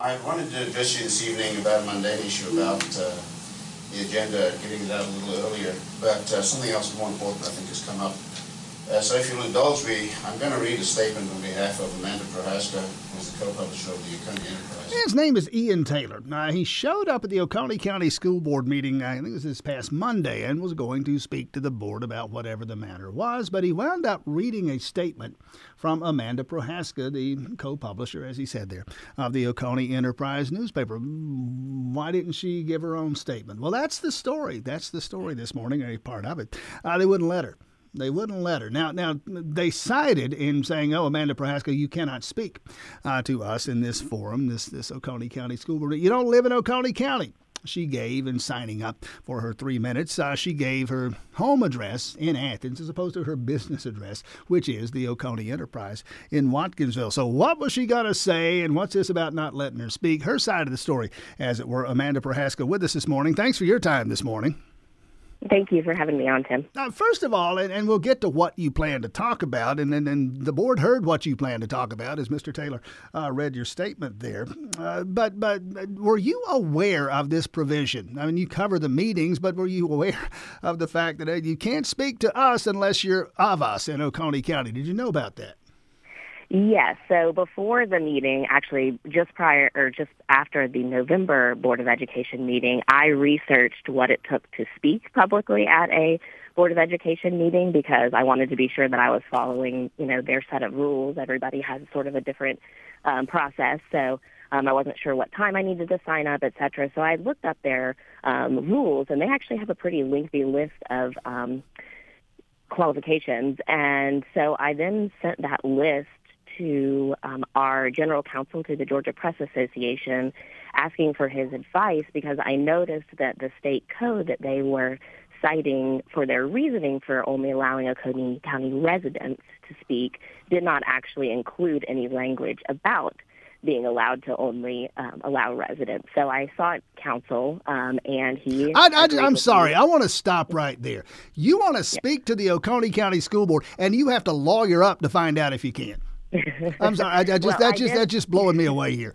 I wanted to address you this evening about a mundane issue about uh, the agenda, getting it out a little earlier, but uh, something else more important I think has come up. Uh, so if you'll indulge me, I'm going to read a statement on behalf of Amanda Prochaska, who's the co-publisher of the Oconee Enterprise. His name is Ian Taylor. He showed up at the Oconee County School Board meeting, I think it was this past Monday, and was going to speak to the board about whatever the matter was, but he wound up reading a statement from Amanda Prochaska, the co-publisher, as he said there, of the Oconee Enterprise newspaper. Why didn't she give her own statement? Well, that's the story. That's the story this morning, a part of it. Uh, they wouldn't let her. They wouldn't let her. Now, now they cited in saying, "Oh, Amanda Prochaska, you cannot speak uh, to us in this forum, this this Oconee County School Board. You don't live in Oconee County." She gave in signing up for her three minutes. Uh, she gave her home address in Athens as opposed to her business address, which is the Oconee Enterprise in Watkinsville. So, what was she going to say, and what's this about not letting her speak? Her side of the story, as it were. Amanda Prochaska with us this morning. Thanks for your time this morning. Thank you for having me on, Tim. Uh, first of all, and, and we'll get to what you plan to talk about, and then and, the board heard what you plan to talk about as Mr. Taylor uh, read your statement there. Uh, but but were you aware of this provision? I mean, you cover the meetings, but were you aware of the fact that uh, you can't speak to us unless you're of us in Oconee County? Did you know about that? Yes. So before the meeting, actually just prior or just after the November Board of Education meeting, I researched what it took to speak publicly at a Board of Education meeting because I wanted to be sure that I was following, you know, their set of rules. Everybody has sort of a different um, process. So um, I wasn't sure what time I needed to sign up, et cetera. So I looked up their um, rules, and they actually have a pretty lengthy list of um, qualifications. And so I then sent that list to um, our general counsel to the Georgia Press Association asking for his advice because I noticed that the state code that they were citing for their reasoning for only allowing Oconee County residents to speak did not actually include any language about being allowed to only um, allow residents. So I sought counsel, um, and he. I, am sorry. Me. I want to stop right there. You want to speak to the Oconee County School Board, and you have to lawyer up to find out if you can. I'm sorry. I, I just well, that's just that's just blowing me away here.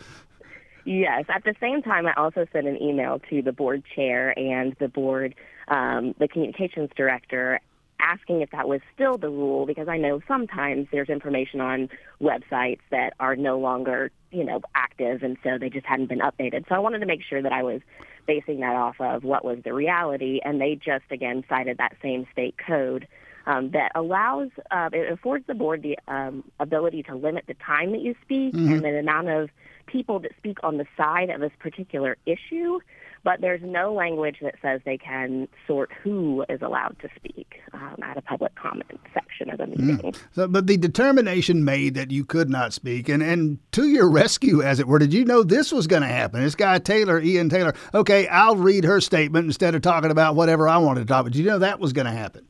Yes. At the same time, I also sent an email to the board chair and the board, um, the communications director, asking if that was still the rule because I know sometimes there's information on websites that are no longer, you know, active and so they just hadn't been updated. So I wanted to make sure that I was basing that off of what was the reality and they just again cited that same state code um, that allows, uh, it affords the board the um, ability to limit the time that you speak mm-hmm. and the amount of people that speak on the side of this particular issue, but there's no language that says they can sort who is allowed to speak um, at a public comment section of the mm. meeting. Mm. So, but the determination made that you could not speak, and, and to your rescue, as it were, did you know this was going to happen? This guy Taylor, Ian Taylor, okay, I'll read her statement instead of talking about whatever I wanted to talk about. Did you know that was going to happen?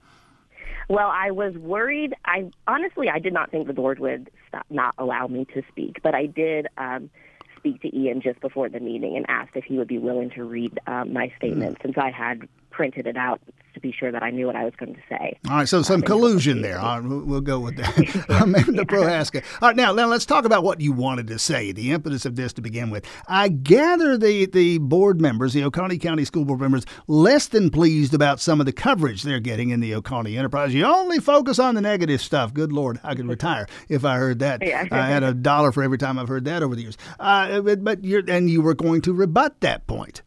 Well, I was worried. I honestly, I did not think the board would stop, not allow me to speak, but I did um, speak to Ian just before the meeting and asked if he would be willing to read um, my statement mm. since I had printed it out to be sure that I knew what I was going to say. All right, so some collusion there. All right, we'll go with that. Amanda yeah. Prochaska. All right, now, now let's talk about what you wanted to say, the impetus of this to begin with. I gather the, the board members, the Oconee County School Board members, less than pleased about some of the coverage they're getting in the Oconee Enterprise. You only focus on the negative stuff. Good Lord, I could retire if I heard that. Yeah. I had a dollar for every time I've heard that over the years. Uh, but, but you're, and you were going to rebut that point.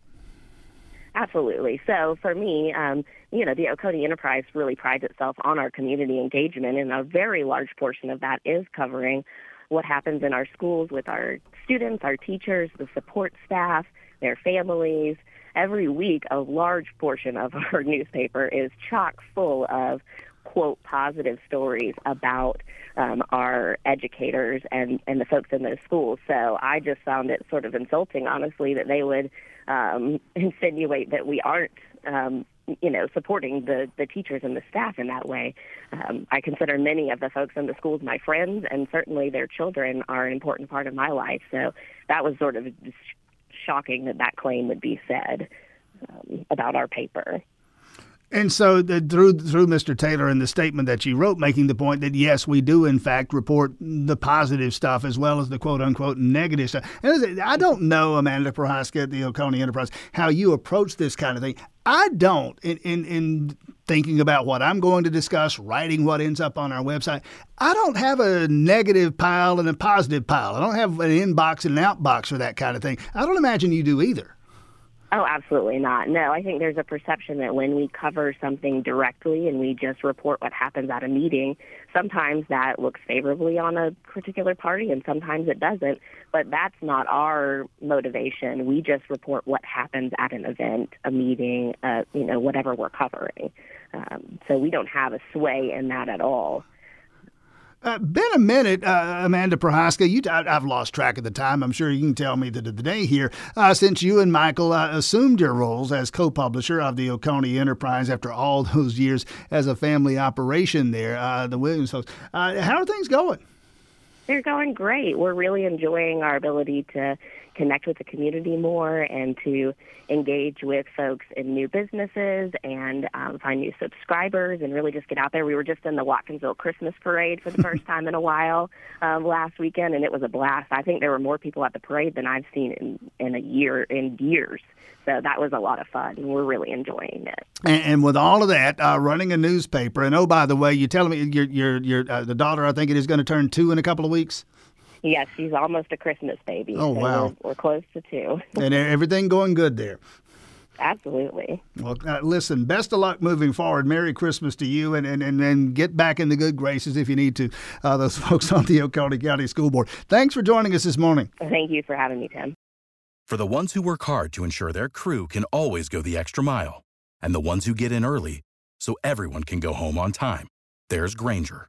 Absolutely. So for me, um, you know, the Oconee Enterprise really prides itself on our community engagement, and a very large portion of that is covering what happens in our schools with our students, our teachers, the support staff, their families. Every week, a large portion of our newspaper is chock full of quote positive stories about um, our educators and and the folks in those schools. So I just found it sort of insulting, honestly, that they would um, insinuate that we aren't. Um, you know, supporting the, the teachers and the staff in that way. Um, I consider many of the folks in the schools my friends, and certainly their children are an important part of my life. So that was sort of shocking that that claim would be said um, about our paper. And so, the, through through Mr. Taylor and the statement that you wrote, making the point that yes, we do in fact report the positive stuff as well as the quote unquote negative stuff. And I don't know, Amanda Prochaska at the Oconee Enterprise, how you approach this kind of thing. I don't. In, in in thinking about what I'm going to discuss, writing what ends up on our website, I don't have a negative pile and a positive pile. I don't have an inbox and an outbox for that kind of thing. I don't imagine you do either. Oh, absolutely not. No, I think there's a perception that when we cover something directly and we just report what happens at a meeting, sometimes that looks favorably on a particular party and sometimes it doesn't. But that's not our motivation. We just report what happens at an event, a meeting, uh, you know, whatever we're covering. Um, so we don't have a sway in that at all. Uh, been a minute, uh, Amanda Prochaska. You, I, have lost track of the time. I'm sure you can tell me the, the day here uh, since you and Michael uh, assumed your roles as co-publisher of the Oconee Enterprise after all those years as a family operation there. Uh, the Williams folks. Uh, how are things going? They're going great. We're really enjoying our ability to connect with the community more and to engage with folks in new businesses and um, find new subscribers and really just get out there. We were just in the Watkinsville Christmas Parade for the first time in a while um, last weekend, and it was a blast. I think there were more people at the parade than I've seen in, in a year in years. So that was a lot of fun. And we're really enjoying it. And, and with all of that, uh, running a newspaper, and oh, by the way, you're telling me your your your uh, the daughter, I think it is going to turn two in a couple of weeks. Yes, she's almost a Christmas baby. Oh so wow, we're, we're close to two. and everything going good there. Absolutely. Well, uh, listen, best of luck moving forward. Merry Christmas to you, and, and, and, and get back in the good graces if you need to, uh, those folks on the Oconee County School Board. Thanks for joining us this morning. Thank you for having me, Tim. For the ones who work hard to ensure their crew can always go the extra mile, and the ones who get in early so everyone can go home on time, there's Grainger,